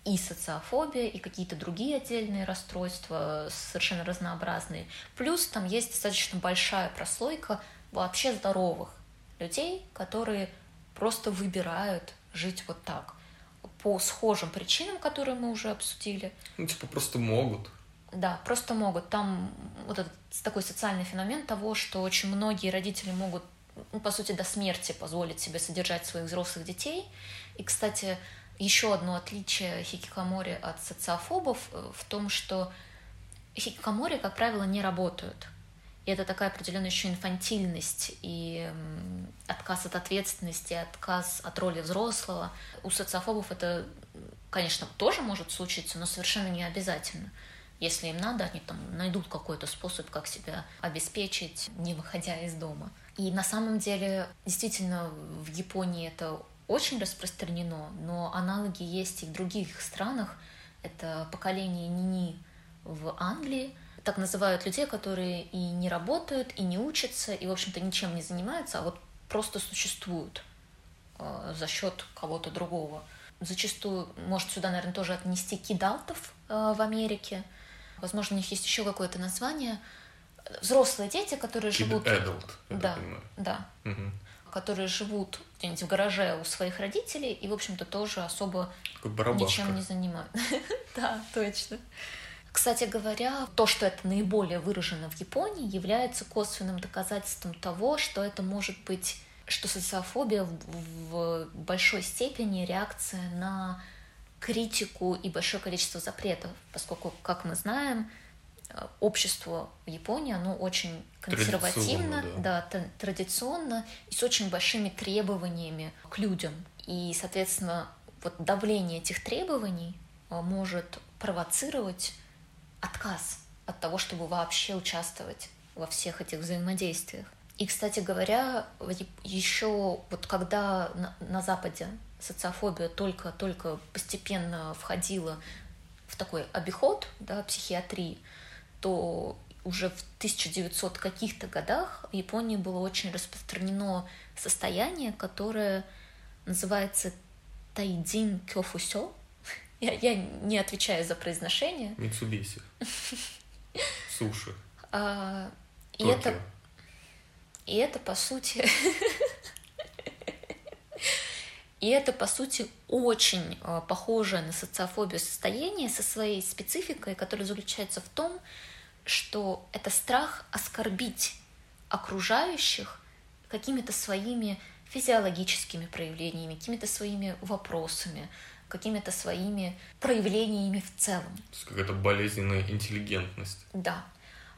и социофобия, и какие-то другие отдельные расстройства, совершенно разнообразные. Плюс там есть достаточно большая прослойка вообще здоровых людей, которые просто выбирают жить вот так по схожим причинам, которые мы уже обсудили. Ну, типа, просто могут. Да, просто могут. Там вот этот такой социальный феномен того, что очень многие родители могут, ну, по сути, до смерти позволить себе содержать своих взрослых детей. И, кстати, еще одно отличие хикикамори от социофобов э, в том, что хикикамори, как правило, не работают. И это такая определенная еще инфантильность и отказ от ответственности, отказ от роли взрослого. У социофобов это, конечно, тоже может случиться, но совершенно не обязательно. Если им надо, они там найдут какой-то способ, как себя обеспечить, не выходя из дома. И на самом деле, действительно, в Японии это очень распространено, но аналоги есть и в других странах. Это поколение Нини в Англии, так называют людей, которые и не работают, и не учатся, и, в общем-то, ничем не занимаются, а вот просто существуют э, за счет кого-то другого. Зачастую, может, сюда, наверное, тоже отнести кидалтов э, в Америке. Возможно, у них есть еще какое-то название. Взрослые дети, которые Kid живут... Adult, да, да. Угу. Которые живут где-нибудь в гараже у своих родителей и, в общем-то, тоже особо ничем не занимаются. Да, точно. Кстати говоря, то, что это наиболее выражено в Японии, является косвенным доказательством того, что это может быть, что социофобия в большой степени реакция на критику и большое количество запретов, поскольку, как мы знаем, общество в Японии, оно очень консервативно, да. Да, традиционно и с очень большими требованиями к людям. И, соответственно, вот давление этих требований а, может провоцировать отказ от того, чтобы вообще участвовать во всех этих взаимодействиях. И, кстати говоря, еще вот когда на, на Западе социофобия только-только постепенно входила в такой обиход да, психиатрии, то уже в 1900 каких-то годах в Японии было очень распространено состояние, которое называется тайдин кёфусё, я, я не отвечаю за произношение. Митсубиси. Суши. А, и это, и это по сути, и это по сути очень а, похоже на социофобию состояние со своей спецификой, которая заключается в том, что это страх оскорбить окружающих какими-то своими физиологическими проявлениями, какими-то своими вопросами, какими-то своими проявлениями в целом. То есть какая-то болезненная интеллигентность. Да,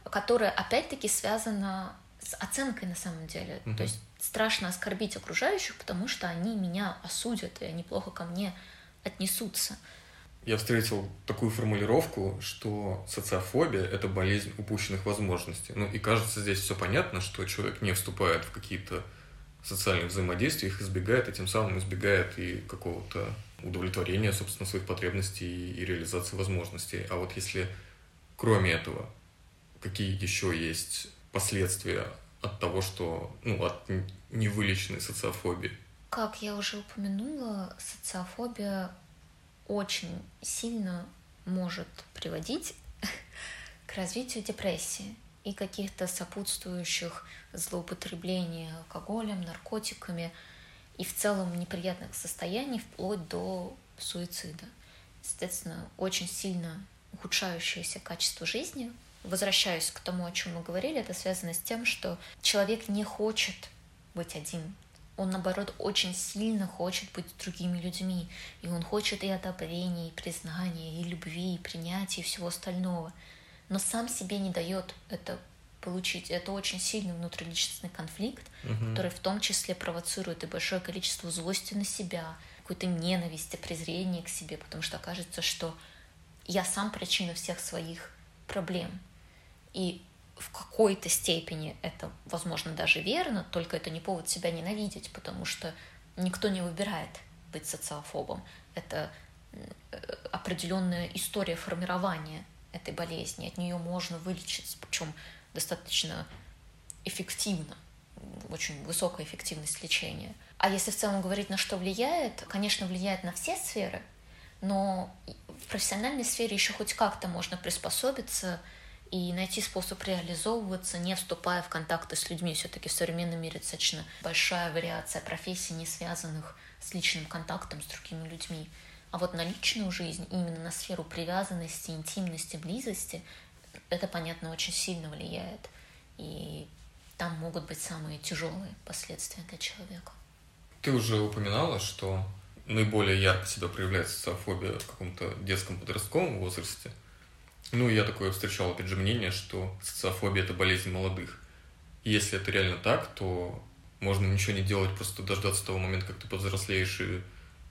которая опять-таки связана с оценкой на самом деле. Угу. То есть страшно оскорбить окружающих, потому что они меня осудят, и они плохо ко мне отнесутся. Я встретил такую формулировку, что социофобия — это болезнь упущенных возможностей. Ну и кажется, здесь все понятно, что человек не вступает в какие-то социальные взаимодействия, их избегает, и тем самым избегает и какого-то удовлетворения, собственно, своих потребностей и реализации возможностей. А вот если кроме этого, какие еще есть последствия от того, что, ну, от невылеченной социофобии? Как я уже упомянула, социофобия очень сильно может приводить к развитию депрессии и каких-то сопутствующих злоупотреблений алкоголем, наркотиками – и в целом неприятных состояний вплоть до суицида. Соответственно, очень сильно ухудшающееся качество жизни. Возвращаюсь к тому, о чем мы говорили, это связано с тем, что человек не хочет быть один. Он, наоборот, очень сильно хочет быть другими людьми. И он хочет и одобрения, и признания, и любви, и принятия, и всего остального. Но сам себе не дает это получить. Это очень сильный внутриличностный конфликт, угу. который в том числе провоцирует и большое количество злости на себя, какой-то ненависти, презрения к себе, потому что окажется, что я сам причина всех своих проблем. И в какой-то степени это, возможно, даже верно, только это не повод себя ненавидеть, потому что никто не выбирает быть социофобом. Это э, определенная история формирования этой болезни. От нее можно вылечиться, причем достаточно эффективно, очень высокая эффективность лечения. А если в целом говорить, на что влияет, конечно, влияет на все сферы, но в профессиональной сфере еще хоть как-то можно приспособиться и найти способ реализовываться, не вступая в контакты с людьми. Все-таки в современном мире достаточно большая вариация профессий, не связанных с личным контактом с другими людьми. А вот на личную жизнь, именно на сферу привязанности, интимности, близости, это, понятно, очень сильно влияет. И там могут быть самые тяжелые последствия для человека. Ты уже упоминала, что наиболее ярко себя проявляет социофобия в каком-то детском подростковом возрасте. Ну, я такое встречал, опять же, мнение, что социофобия – это болезнь молодых. И если это реально так, то можно ничего не делать, просто дождаться того момента, как ты повзрослеешь и...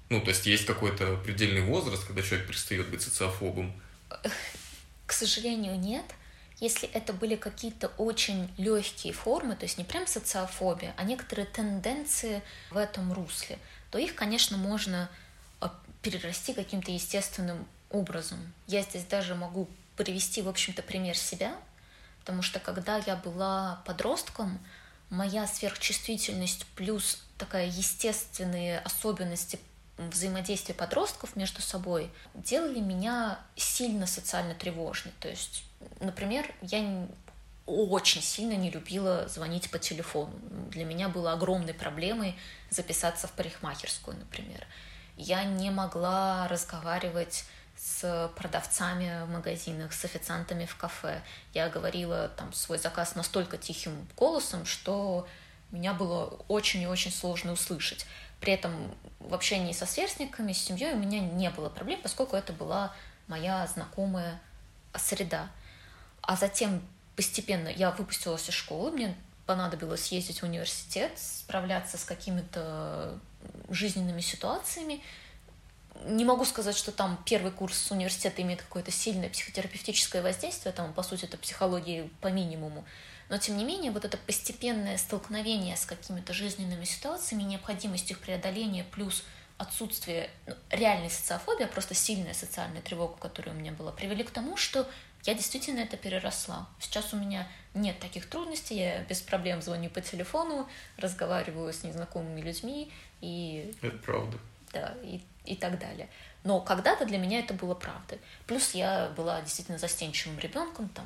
Ну, то есть есть какой-то предельный возраст, когда человек перестает быть социофобом. К сожалению, нет. Если это были какие-то очень легкие формы, то есть не прям социофобия, а некоторые тенденции в этом русле, то их, конечно, можно а, перерасти каким-то естественным образом. Я здесь даже могу привести, в общем-то, пример себя, потому что когда я была подростком, моя сверхчувствительность плюс такая естественные особенности взаимодействия подростков между собой делали меня сильно социально тревожной. То есть, например, я очень сильно не любила звонить по телефону. Для меня было огромной проблемой записаться в парикмахерскую, например. Я не могла разговаривать с продавцами в магазинах, с официантами в кафе. Я говорила там свой заказ настолько тихим голосом, что меня было очень и очень сложно услышать. При этом в общении со сверстниками, с семьей у меня не было проблем, поскольку это была моя знакомая среда. А затем постепенно я выпустилась из школы, мне понадобилось ездить в университет, справляться с какими-то жизненными ситуациями, не могу сказать, что там первый курс университета имеет какое-то сильное психотерапевтическое воздействие, там, по сути, это психология по минимуму. Но, тем не менее, вот это постепенное столкновение с какими-то жизненными ситуациями, необходимость их преодоления, плюс отсутствие ну, реальной социофобии, а просто сильная социальная тревога, которая у меня была, привели к тому, что я действительно это переросла. Сейчас у меня нет таких трудностей, я без проблем звоню по телефону, разговариваю с незнакомыми людьми и... Это правда. Да, и и так далее. Но когда-то для меня это было правдой. Плюс я была действительно застенчивым ребенком, там,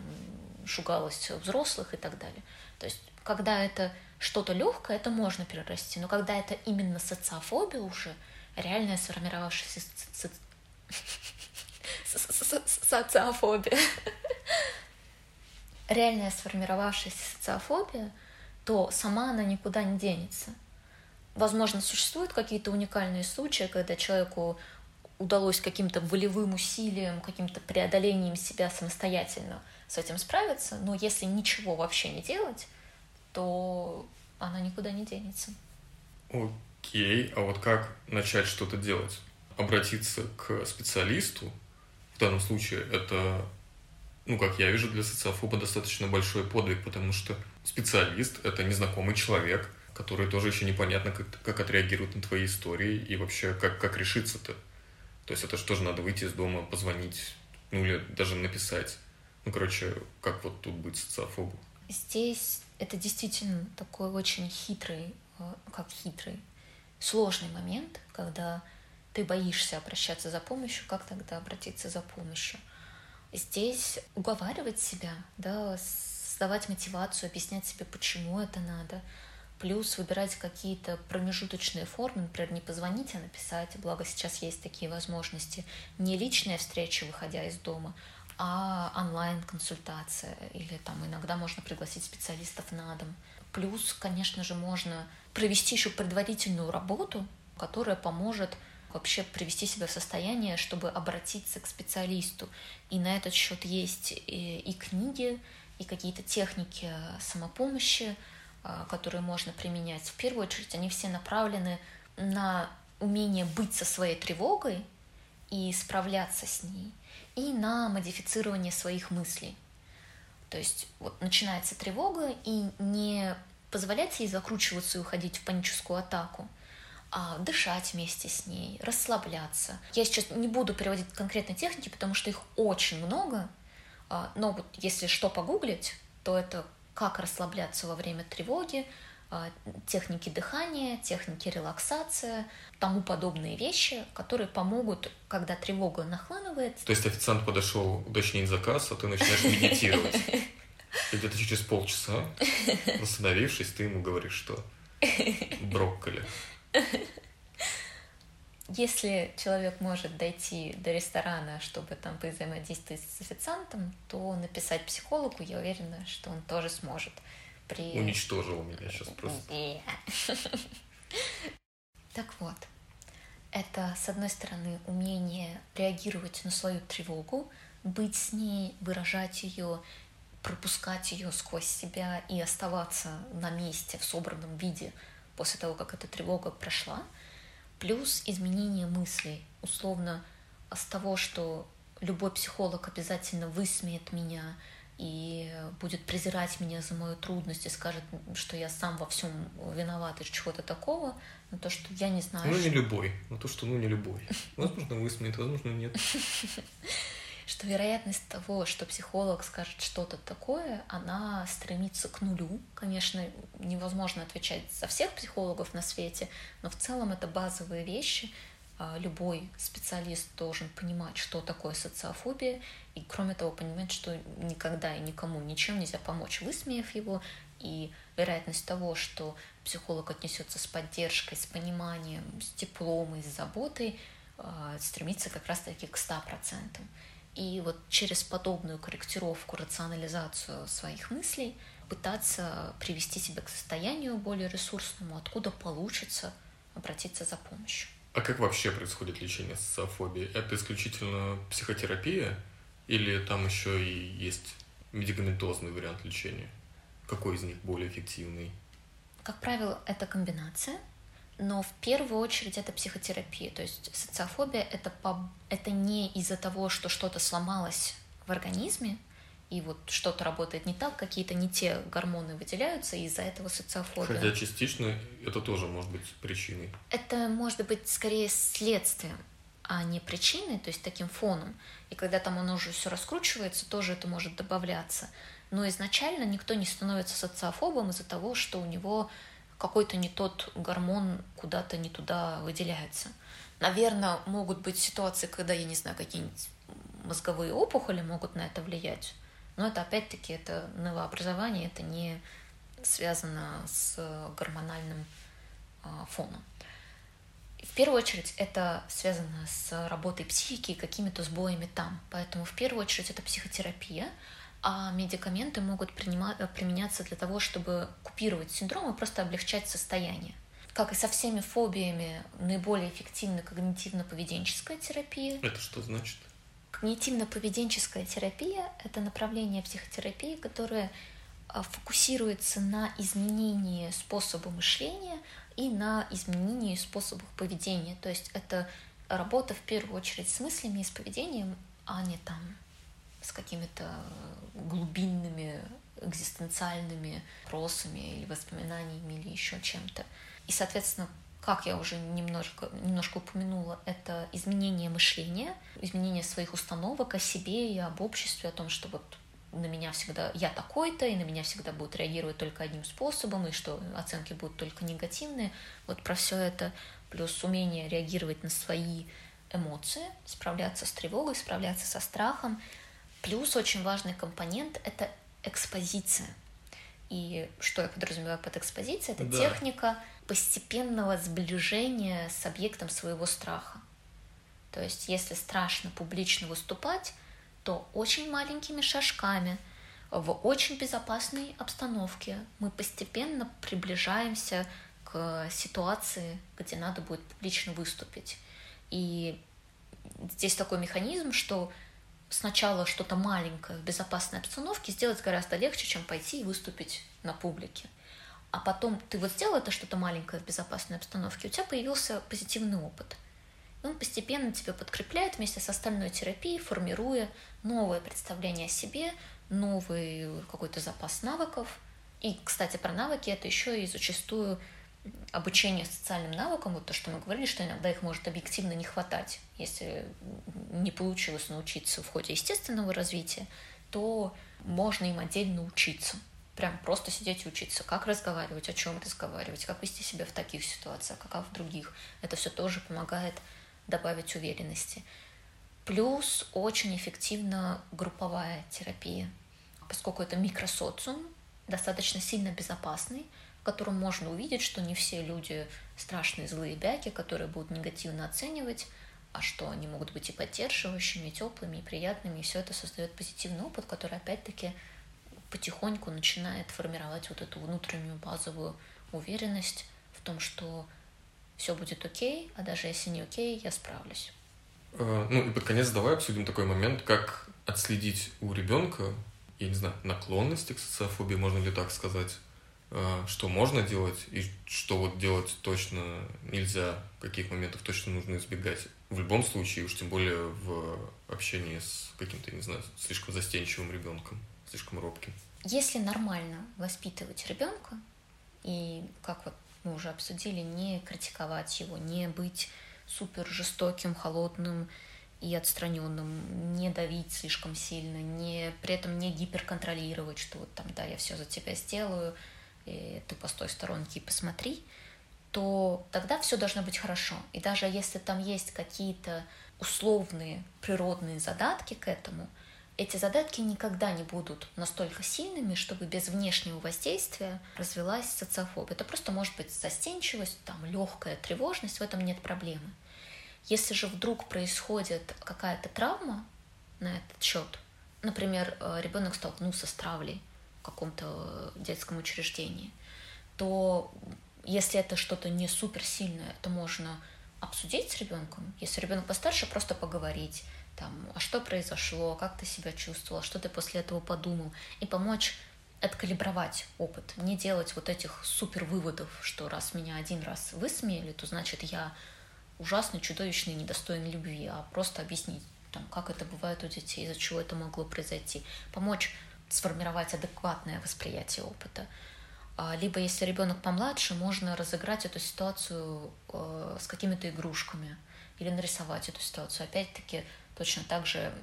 шугалась взрослых и так далее. То есть, когда это что-то легкое, это можно перерасти. Но когда это именно социофобия уже, реальная сформировавшаяся социофобия, реальная сформировавшаяся социофобия, то сама она никуда не денется. Возможно, существуют какие-то уникальные случаи, когда человеку удалось каким-то волевым усилием, каким-то преодолением себя самостоятельно с этим справиться, но если ничего вообще не делать, то она никуда не денется. Окей, а вот как начать что-то делать? Обратиться к специалисту? В данном случае это, ну, как я вижу, для социофоба достаточно большой подвиг, потому что специалист — это незнакомый человек — которые тоже еще непонятно, как, как отреагируют на твои истории и вообще как, как решиться-то. То есть это же тоже надо выйти из дома, позвонить, ну или даже написать. Ну, короче, как вот тут быть социофобу? Здесь это действительно такой очень хитрый, э, как хитрый, сложный момент, когда ты боишься обращаться за помощью, как тогда обратиться за помощью? Здесь уговаривать себя, да, создавать мотивацию, объяснять себе, почему это надо – плюс выбирать какие-то промежуточные формы, например, не позвонить, а написать, благо сейчас есть такие возможности, не личная встреча, выходя из дома, а онлайн-консультация, или там иногда можно пригласить специалистов на дом. Плюс, конечно же, можно провести еще предварительную работу, которая поможет вообще привести себя в состояние, чтобы обратиться к специалисту. И на этот счет есть и, книги, и какие-то техники самопомощи, а, которые можно применять. В первую очередь они все направлены на умение быть со своей тревогой и справляться с ней, и на модифицирование своих мыслей. То есть вот начинается тревога, и не позволять ей закручиваться и уходить в паническую атаку, а дышать вместе с ней, расслабляться. Я сейчас не буду переводить конкретные техники, потому что их очень много, а, но вот если что погуглить, то это как расслабляться во время тревоги, техники дыхания, техники релаксации, тому подобные вещи, которые помогут, когда тревога нахлынывает. То есть официант подошел уточнить заказ, а ты начинаешь медитировать. И где-то через полчаса, восстановившись, ты ему говоришь, что брокколи. Если человек может дойти до ресторана, чтобы там взаимодействовать с официантом, то написать психологу, я уверена, что он тоже сможет. При... Уничтожил меня сейчас просто. Так вот, это, с одной стороны, умение реагировать на свою тревогу, быть с ней, выражать ее, пропускать ее сквозь себя и оставаться на месте в собранном виде после того, как эта тревога прошла – плюс изменение мыслей. Условно, с того, что любой психолог обязательно высмеет меня и будет презирать меня за мою трудность и скажет, что я сам во всем виноват и чего-то такого, но то, что я не знаю. Ну, не любой. Ну, то, что ну не любой. Возможно, высмеет, возможно, нет. что вероятность того, что психолог скажет что-то такое, она стремится к нулю. Конечно, невозможно отвечать за всех психологов на свете, но в целом это базовые вещи. А, любой специалист должен понимать, что такое социофобия, и кроме того понимать, что никогда и никому ничем нельзя помочь, высмеяв его, и вероятность того, что психолог отнесется с поддержкой, с пониманием, с теплом и с заботой, а, стремится как раз-таки к 100%. И вот через подобную корректировку, рационализацию своих мыслей пытаться привести себя к состоянию более ресурсному, откуда получится обратиться за помощью. А как вообще происходит лечение социофобии? Это исключительно психотерапия или там еще и есть медикаментозный вариант лечения? Какой из них более эффективный? Как правило, это комбинация – но в первую очередь это психотерапия. То есть социофобия это, по... это не из-за того, что что-то сломалось в организме, и вот что-то работает не так, какие-то не те гормоны выделяются, и из-за этого социофобия. Хотя частично это тоже может быть причиной. Это может быть скорее следствием, а не причиной, то есть таким фоном. И когда там оно уже все раскручивается, тоже это может добавляться. Но изначально никто не становится социофобом из-за того, что у него какой-то не тот гормон куда-то не туда выделяется. Наверное, могут быть ситуации, когда, я не знаю, какие-нибудь мозговые опухоли могут на это влиять. Но это опять-таки это новообразование, это не связано с гормональным а, фоном. В первую очередь это связано с работой психики и какими-то сбоями там. Поэтому в первую очередь это психотерапия, а медикаменты могут э, применяться для того, чтобы купировать синдром и просто облегчать состояние. Как и со всеми фобиями, наиболее эффективна когнитивно-поведенческая терапия. Это что значит? Когнитивно-поведенческая терапия — это направление психотерапии, которое а, фокусируется на изменении способа мышления и на изменении способов поведения. То есть это работа в первую очередь с мыслями и с поведением, а не там с какими-то глубинными экзистенциальными вопросами или воспоминаниями или еще чем-то. И, соответственно, как я уже немножко, немножко упомянула, это изменение мышления, изменение своих установок о себе и об обществе, о том, что вот на меня всегда я такой-то, и на меня всегда будут реагировать только одним способом, и что оценки будут только негативные. Вот про все это, плюс умение реагировать на свои эмоции, справляться с тревогой, справляться со страхом, Плюс очень важный компонент — это экспозиция. И что я подразумеваю под экспозицией? Это Да. техника постепенного сближения с объектом своего страха. То есть, если страшно публично выступать, то очень маленькими шажками, в очень безопасной обстановке мы постепенно приближаемся к ситуации, где надо будет публично выступить. И здесь такой механизм, что сначала что-то маленькое в безопасной обстановке сделать гораздо легче, чем пойти и выступить на публике. А потом ты вот сделал это что-то маленькое в безопасной обстановке, у тебя появился позитивный опыт. И он постепенно тебя подкрепляет вместе с остальной терапией, формируя новое представление о себе, новый какой-то запас навыков. И, кстати, про навыки это еще и зачастую обучение социальным навыкам, вот то, что мы говорили, что иногда их может объективно не хватать. Если не получилось научиться в ходе естественного развития, то можно им отдельно учиться. Прям просто сидеть и учиться, как разговаривать, о чем разговаривать, как вести себя в таких ситуациях, как в других. Это все тоже помогает добавить уверенности. Плюс очень эффективна групповая терапия, поскольку это микросоциум, достаточно сильно безопасный, в котором можно увидеть, что не все люди страшные злые бяки, которые будут негативно оценивать, а что они могут быть и поддерживающими, и теплыми, и приятными, и все это создает позитивный опыт, который опять-таки потихоньку начинает формировать вот эту внутреннюю базовую уверенность в том, что все будет окей, а даже если не окей, я справлюсь. Э, Ну и под конец давай обсудим такой момент, как отследить у ребенка, я не знаю, наклонности к социофобии, можно ли так сказать, э, что можно делать и что вот делать точно нельзя, каких моментов точно нужно избегать. В любом случае, уж тем более в общении с каким-то, не знаю, слишком застенчивым ребенком, слишком робким. Если нормально воспитывать ребенка, и как вот мы уже обсудили, не критиковать его, не быть супер жестоким, холодным и отстраненным, не давить слишком сильно, не, при этом не гиперконтролировать, что вот там, да, я все за тебя сделаю, и ты постой в сторонке и посмотри, то тогда все должно быть хорошо. И даже если там есть какие-то условные природные задатки к этому, эти задатки никогда не будут настолько сильными, чтобы без внешнего воздействия развилась социофобия. Это просто может быть застенчивость, там легкая тревожность, в этом нет проблемы. Если же вдруг происходит какая-то травма на этот счет, например, ребенок столкнулся с травлей в каком-то детском учреждении, то если это что-то не суперсильное, то можно обсудить с ребенком. Если ребенок постарше, просто поговорить, там, а что произошло, как ты себя чувствовал, что ты после этого подумал, и помочь откалибровать опыт, не делать вот этих супер выводов, что раз меня один раз высмеяли, то значит я ужасный, чудовищный, недостойный любви, а просто объяснить, там, как это бывает у детей, из-за чего это могло произойти, помочь сформировать адекватное восприятие опыта. Либо, если ребенок помладше, можно разыграть эту ситуацию э, с какими-то игрушками или нарисовать эту ситуацию. Опять-таки, точно так же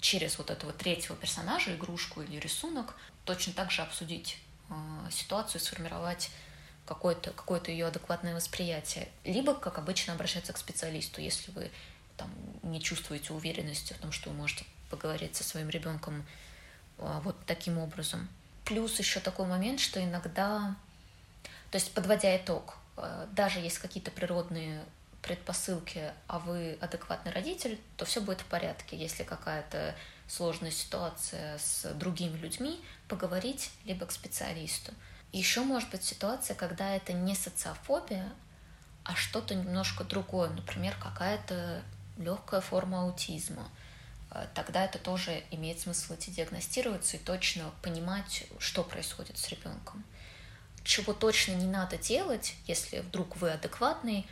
через вот этого третьего персонажа, игрушку или рисунок, точно так же обсудить э, ситуацию, сформировать какое-то какое ее адекватное восприятие. Либо, как обычно, обращаться к специалисту, если вы там, не чувствуете уверенности в том, что вы можете поговорить со своим ребенком э, вот таким образом. Плюс еще такой момент, что иногда, то есть подводя итог, даже есть какие-то природные предпосылки, а вы адекватный родитель, то все будет в порядке. Если какая-то сложная ситуация с другими людьми, поговорить либо к специалисту. Еще может быть ситуация, когда это не социофобия, а что-то немножко другое, например, какая-то легкая форма аутизма – тогда это тоже имеет смысл идти диагностироваться и точно понимать, что происходит с ребенком. Чего точно не надо делать, если вдруг вы адекватный.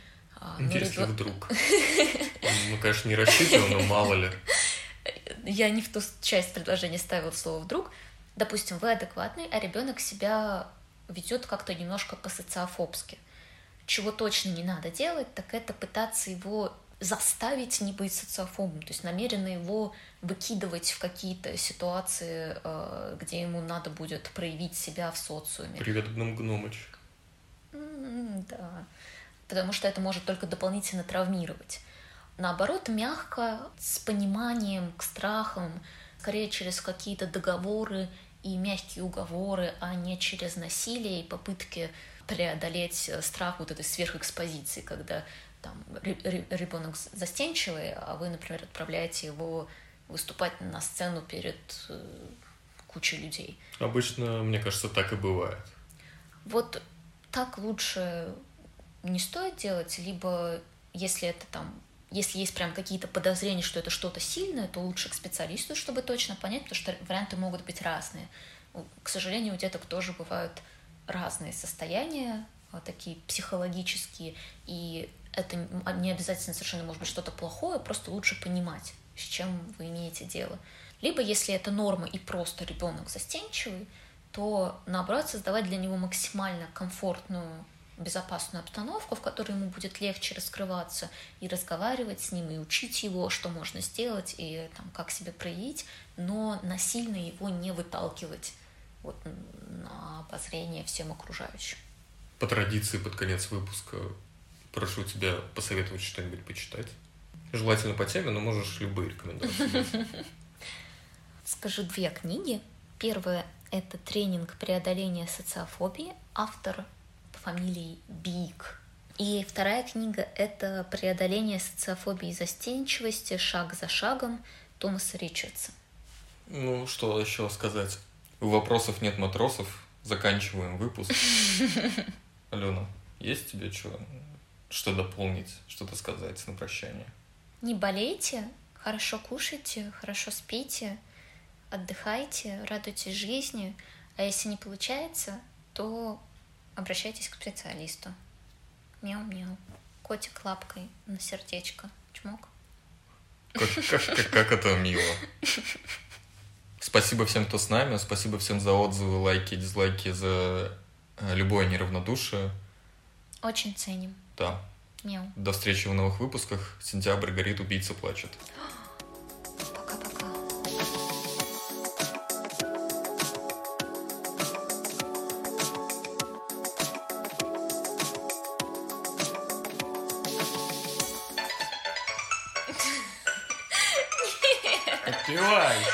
Если ребен... вдруг. Ну, конечно, не рассчитываю, но мало ли. Я не в ту часть предложения ставила слово вдруг. Допустим, вы адекватный, а ребенок себя ведет как-то немножко по-социофобски. Чего точно не надо делать, так это пытаться его заставить не быть социофобом, то есть намеренно его выкидывать в какие-то ситуации, где ему надо будет проявить себя в социуме. Привет, гном Гномыч. Да, потому что это может только дополнительно травмировать. Наоборот, мягко, с пониманием к страхам, скорее через какие-то договоры и мягкие уговоры, а не через насилие и попытки преодолеть страх вот этой сверхэкспозиции, когда там ребенок застенчивый, а вы, например, отправляете его выступать на сцену перед э, кучей людей. Обычно, мне кажется, так и бывает. Вот так лучше не стоит делать, либо если это там если есть прям какие-то подозрения, что это что-то сильное, то лучше к специалисту, чтобы точно понять, потому что варианты могут быть разные. К сожалению, у деток тоже бывают разные состояния, а, такие психологические, и это не обязательно совершенно может быть что-то плохое, просто лучше понимать, с чем вы имеете дело. Либо, если это норма и просто ребенок застенчивый, то наоборот создавать для него максимально комфортную безопасную обстановку, в которой ему будет легче раскрываться и разговаривать с ним, и учить его, что можно сделать, и там, как себя проявить, но насильно его не выталкивать вот, на обозрение всем окружающим. По традиции, под конец выпуска прошу тебя посоветовать что-нибудь почитать. Желательно по теме, но можешь любые рекомендации. Скажу две книги. Первая — это тренинг преодоления социофобии. Автор фамилией Биг. И вторая книга — это «Преодоление социофобии и застенчивости. Шаг за шагом» Томаса Ричардса. Ну, что еще сказать? У вопросов нет матросов. Заканчиваем выпуск. Алена, есть тебе что, что дополнить, что-то сказать на прощание? Не болейте, хорошо кушайте, хорошо спите, отдыхайте, радуйтесь жизни. А если не получается, то обращайтесь к специалисту. Мяу-мяу. Котик лапкой на сердечко. Чмок. Как, как, как, как это мило. Спасибо всем, кто с нами. Спасибо всем за отзывы, лайки, дизлайки, за э, любое неравнодушие. Очень ценим. Да. Мяу. До встречи в новых выпусках. Сентябрь горит, убийца плачет. Отпевай. way.